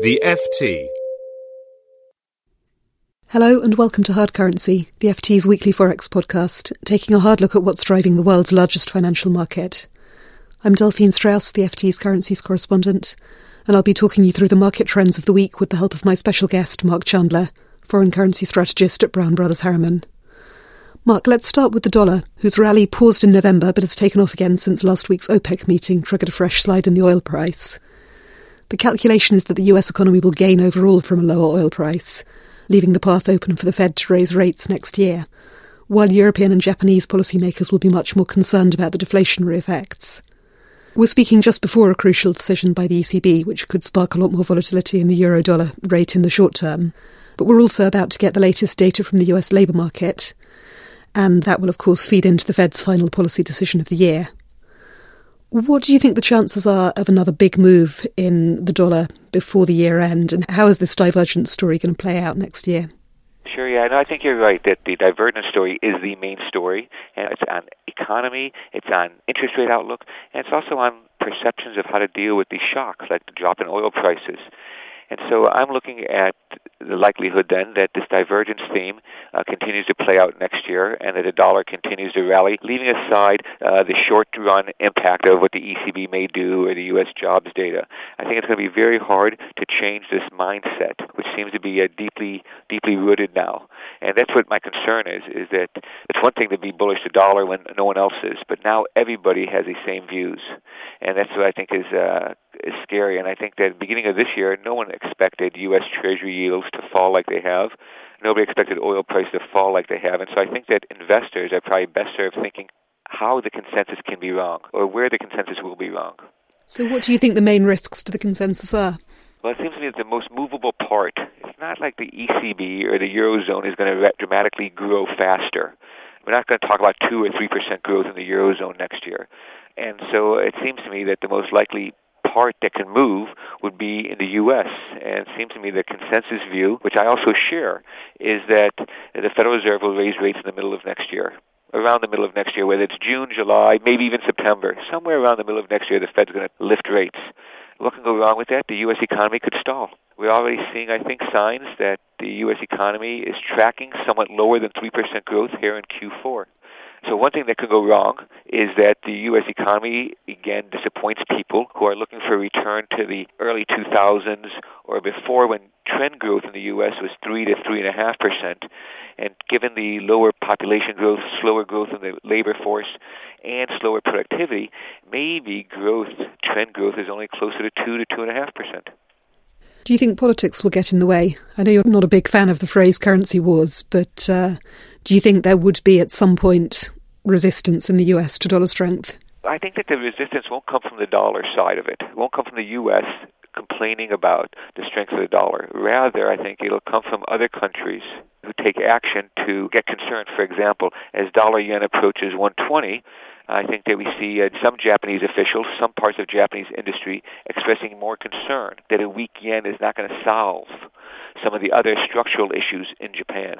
The FT. Hello and welcome to Hard Currency, the FT's weekly Forex podcast, taking a hard look at what's driving the world's largest financial market. I'm Delphine Strauss, the FT's currencies correspondent, and I'll be talking you through the market trends of the week with the help of my special guest, Marc Chandler, foreign currency strategist at Brown Brothers Harriman. Marc, let's start with the dollar, whose rally paused in November but has taken off again since last week's OPEC meeting triggered a fresh slide in the oil price. The calculation is that the US economy will gain overall from a lower oil price, leaving the path open for the Fed to raise rates next year, while European and Japanese policymakers will be much more concerned about the deflationary effects. We're speaking just before a crucial decision by the ECB, which could spark a lot more volatility in the euro dollar rate in the short term. But we're also about to get the latest data from the US labour market, and that will, of course, feed into the Fed's final policy decision of the year. What do you think the chances are of another big move in the dollar before the year end, and how is this divergent story going to play out next year? Sure, yeah, no, I think you're right that the divergent story is the main story, and it's on economy, it's on interest rate outlook, and it's also on perceptions of how to deal with these shocks, like the drop in oil prices. And so I'm looking at the likelihood then that this divergence theme uh, continues to play out next year and that the dollar continues to rally, leaving aside uh, the short run impact of what the ECB may do or the U.S. jobs data. I think it's going to be very hard to change this mindset, which seems to be uh, deeply, deeply rooted now. And that's what my concern is, is that it's one thing to be bullish the dollar when no one else is, but now everybody has the same views. And that's what I think is, uh, is scary. And I think that at the beginning of this year, no one expected U.S. Treasury yields to fall like they have. Nobody expected oil prices to fall like they have. And so I think that investors are probably best served thinking how the consensus can be wrong or where the consensus will be wrong. So, what do you think the main risks to the consensus are? Well, it seems to me that the most movable part, it's not like the ECB or the Eurozone is going to dramatically grow faster. We're not going to talk about 2 or 3% growth in the Eurozone next year. And so it seems to me that the most likely part that can move would be in the U.S. And it seems to me the consensus view, which I also share, is that the Federal Reserve will raise rates in the middle of next year. Around the middle of next year, whether it's June, July, maybe even September, somewhere around the middle of next year, the Fed's going to lift rates. What can go wrong with that? The U.S. economy could stall. We're already seeing, I think, signs that the U.S. economy is tracking somewhat lower than 3% growth here in Q4. So one thing that could go wrong is that the U.S. economy again disappoints people who are looking for a return to the early 2000s or before when trend growth in the U.S. was three to three and a half percent, and given the lower population growth, slower growth in the labor force, and slower productivity, maybe growth trend growth is only closer to two to two and a half percent. Do you think politics will get in the way? I know you're not a big fan of the phrase currency wars, but uh, do you think there would be at some point resistance in the US to dollar strength? I think that the resistance won't come from the dollar side of it. It won't come from the U.S. complaining about the strength of the dollar. Rather, I think it'll come from other countries who take action to get concerned. For example, as dollar yen approaches 120, I think that we see uh, some Japanese officials, some parts of Japanese industry expressing more concern that a weak yen is not going to solve some of the other structural issues in Japan.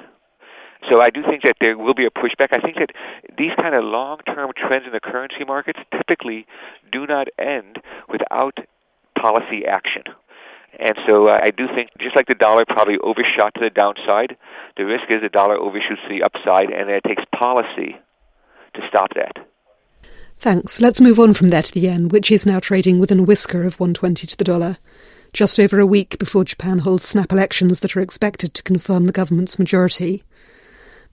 So I do think that there will be a pushback. I think that these kind of long-term trends in the currency markets typically do not end without policy action. And so uh, I do think, just like the dollar probably overshot to the downside, the risk is the dollar overshoots to the upside, and it takes policy to stop that. Thanks. Let's move on from there to the yen, which is now trading within a whisker of 120 to the dollar, just over a week before Japan holds snap elections that are expected to confirm the government's majority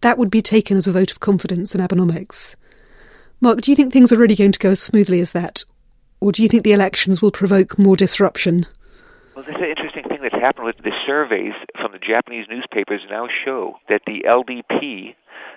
that would be taken as a vote of confidence in Abenomics. Marc, do you think things are really going to go as smoothly as that? Or do you think the elections will provoke more disruption? Well, there's an interesting thing that's happened with the surveys from the Japanese newspapers now show that the LDP,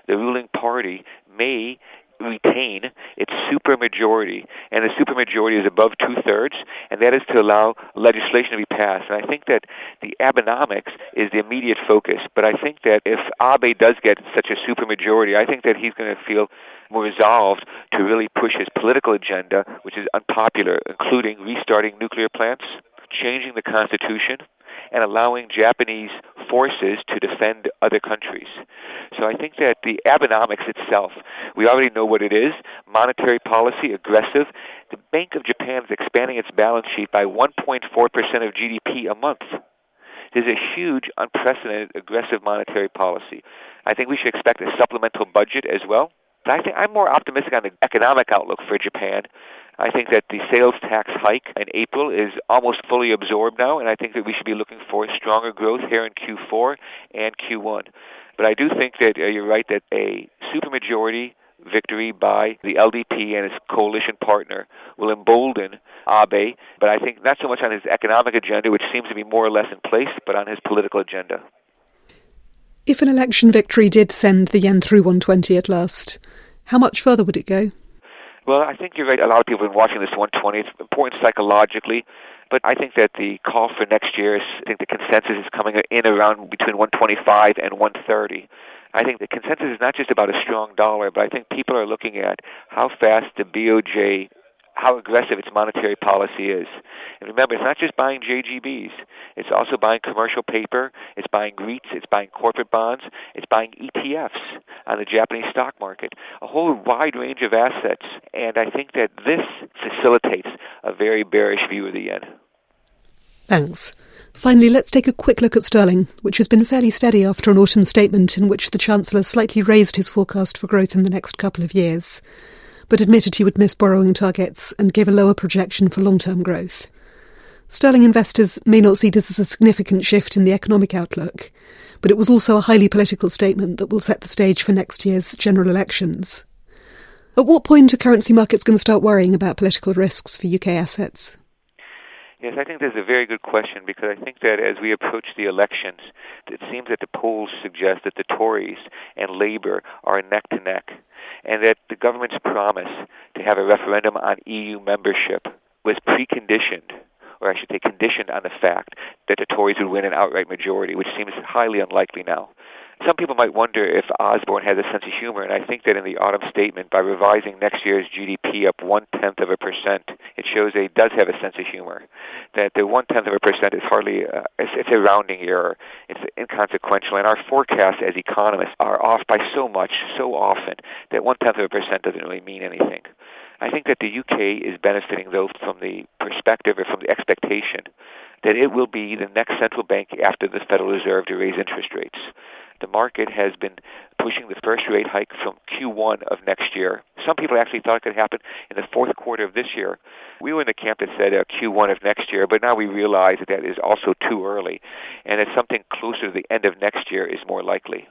the ruling party, may retain its supermajority, and the supermajority is above two thirds, and that is to allow legislation to be passed. And I think that the Abenomics is the immediate focus, but I think that if Abe does get such a supermajority, I think that he's going to feel more resolved to really push his political agenda, which is unpopular, including restarting nuclear plants, changing the Constitution, and allowing Japanese forces to defend other countries. So I think that the Abenomics itself, we already know what it is monetary policy, aggressive. The Bank of Japan is expanding its balance sheet by 1.4% of GDP a month. There's a huge, unprecedented, aggressive monetary policy. I think we should expect a supplemental budget as well. But I think I'm more optimistic on the economic outlook for Japan I think that the sales tax hike in April is almost fully absorbed now, and I think that we should be looking for stronger growth here in Q4 and Q1. But I do think that uh, you're right that a supermajority victory by the LDP and its coalition partner will embolden Abe, but I think not so much on his economic agenda, which seems to be more or less in place, but on his political agenda. If an election victory did send the yen through 120 at last, how much further would it go? Well, I think you're right. A lot of people have been watching this 120. It's important psychologically, but I think that the call for next year is, I think the consensus is coming in around between 125 and 130. I think the consensus is not just about a strong dollar, but I think people are looking at how fast the BOJ how aggressive its monetary policy is. And remember, it's not just buying JGBs. It's also buying commercial paper. It's buying REITs. It's buying corporate bonds. It's buying ETFs on the Japanese stock market. A whole wide range of assets. And I think that this facilitates a very bearish view of the yen. Thanks. Finally, let's take a quick look at sterling, which has been fairly steady after an autumn statement in which the Chancellor slightly raised his forecast for growth in the next couple of years but admitted he would miss borrowing targets and gave a lower projection for long term growth. Sterling investors may not see this as a significant shift in the economic outlook, but it was also a highly political statement that will set the stage for next year's general elections. At what point are currency markets going to start worrying about political risks for UK assets? Yes, I think that's a very good question because I think that as we approach the elections, it seems that the polls suggest that the Tories and Labour are neck to neck and that the government's promise to have a referendum on EU membership was preconditioned, or I should say conditioned on the fact that the Tories would win an outright majority, which seems highly unlikely now. Some people might wonder if Osborne has a sense of humor, and I think that in the autumn statement, by revising next year's GDP up one tenth of a percent, it shows that he does have a sense of humor. That the one tenth of a percent is hardly uh, it's, it's a rounding error. It's inconsequential, and our forecasts as economists are off by so much, so often that one tenth of a percent doesn't really mean anything. I think that the UK is benefiting, though, from the perspective or from the expectation that it will be the next central bank after the Federal Reserve to raise interest rates the market has been pushing the first rate hike from Q1 of next year. Some people actually thought it could happen in the fourth quarter of this year. We were in the camp that said uh, Q1 of next year, but now we realize that that is also too early, and that something closer to the end of next year is more likely.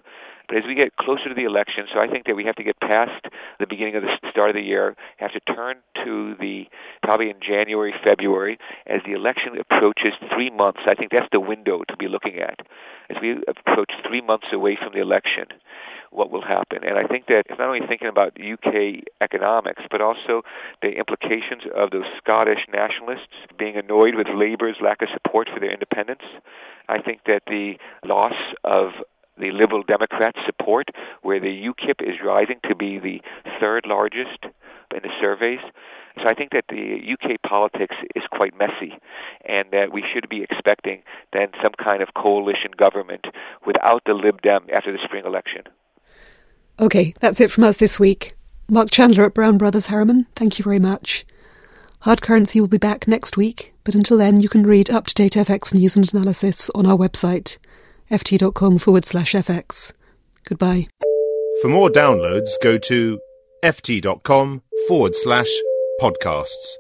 But as we get closer to the election, so I think that we have to get past the beginning of the start of the year, have to turn to the probably in January, February, as the election approaches three months. I think that's the window to be looking at. As we approach three months away from the election, what will happen. And I think that it's not only thinking about UK economics, but also the implications of those Scottish nationalists being annoyed with Labour's lack of support for their independence. I think that the loss of the Liberal Democrats support, where the UKIP is rising to be the third largest in the surveys. So I think that the UK politics is quite messy, and that we should be expecting then some kind of coalition government without the Lib Dem after the spring election. Okay, that's it from us this week. Marc Chandler at Brown Brothers Harriman, thank you very much. Hard Currency will be back next week, but until then, you can read up to date FX news and analysis on our website ft.com forward slash fx. Goodbye. For more downloads, go to ft.com forward slash podcasts.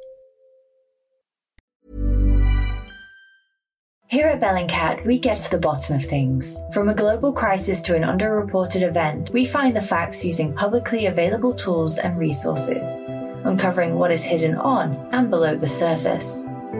Here at Bellingcat, we get to the bottom of things. From a global crisis to an underreported event, we find the facts using publicly available tools and resources, uncovering what is hidden on and below the surface.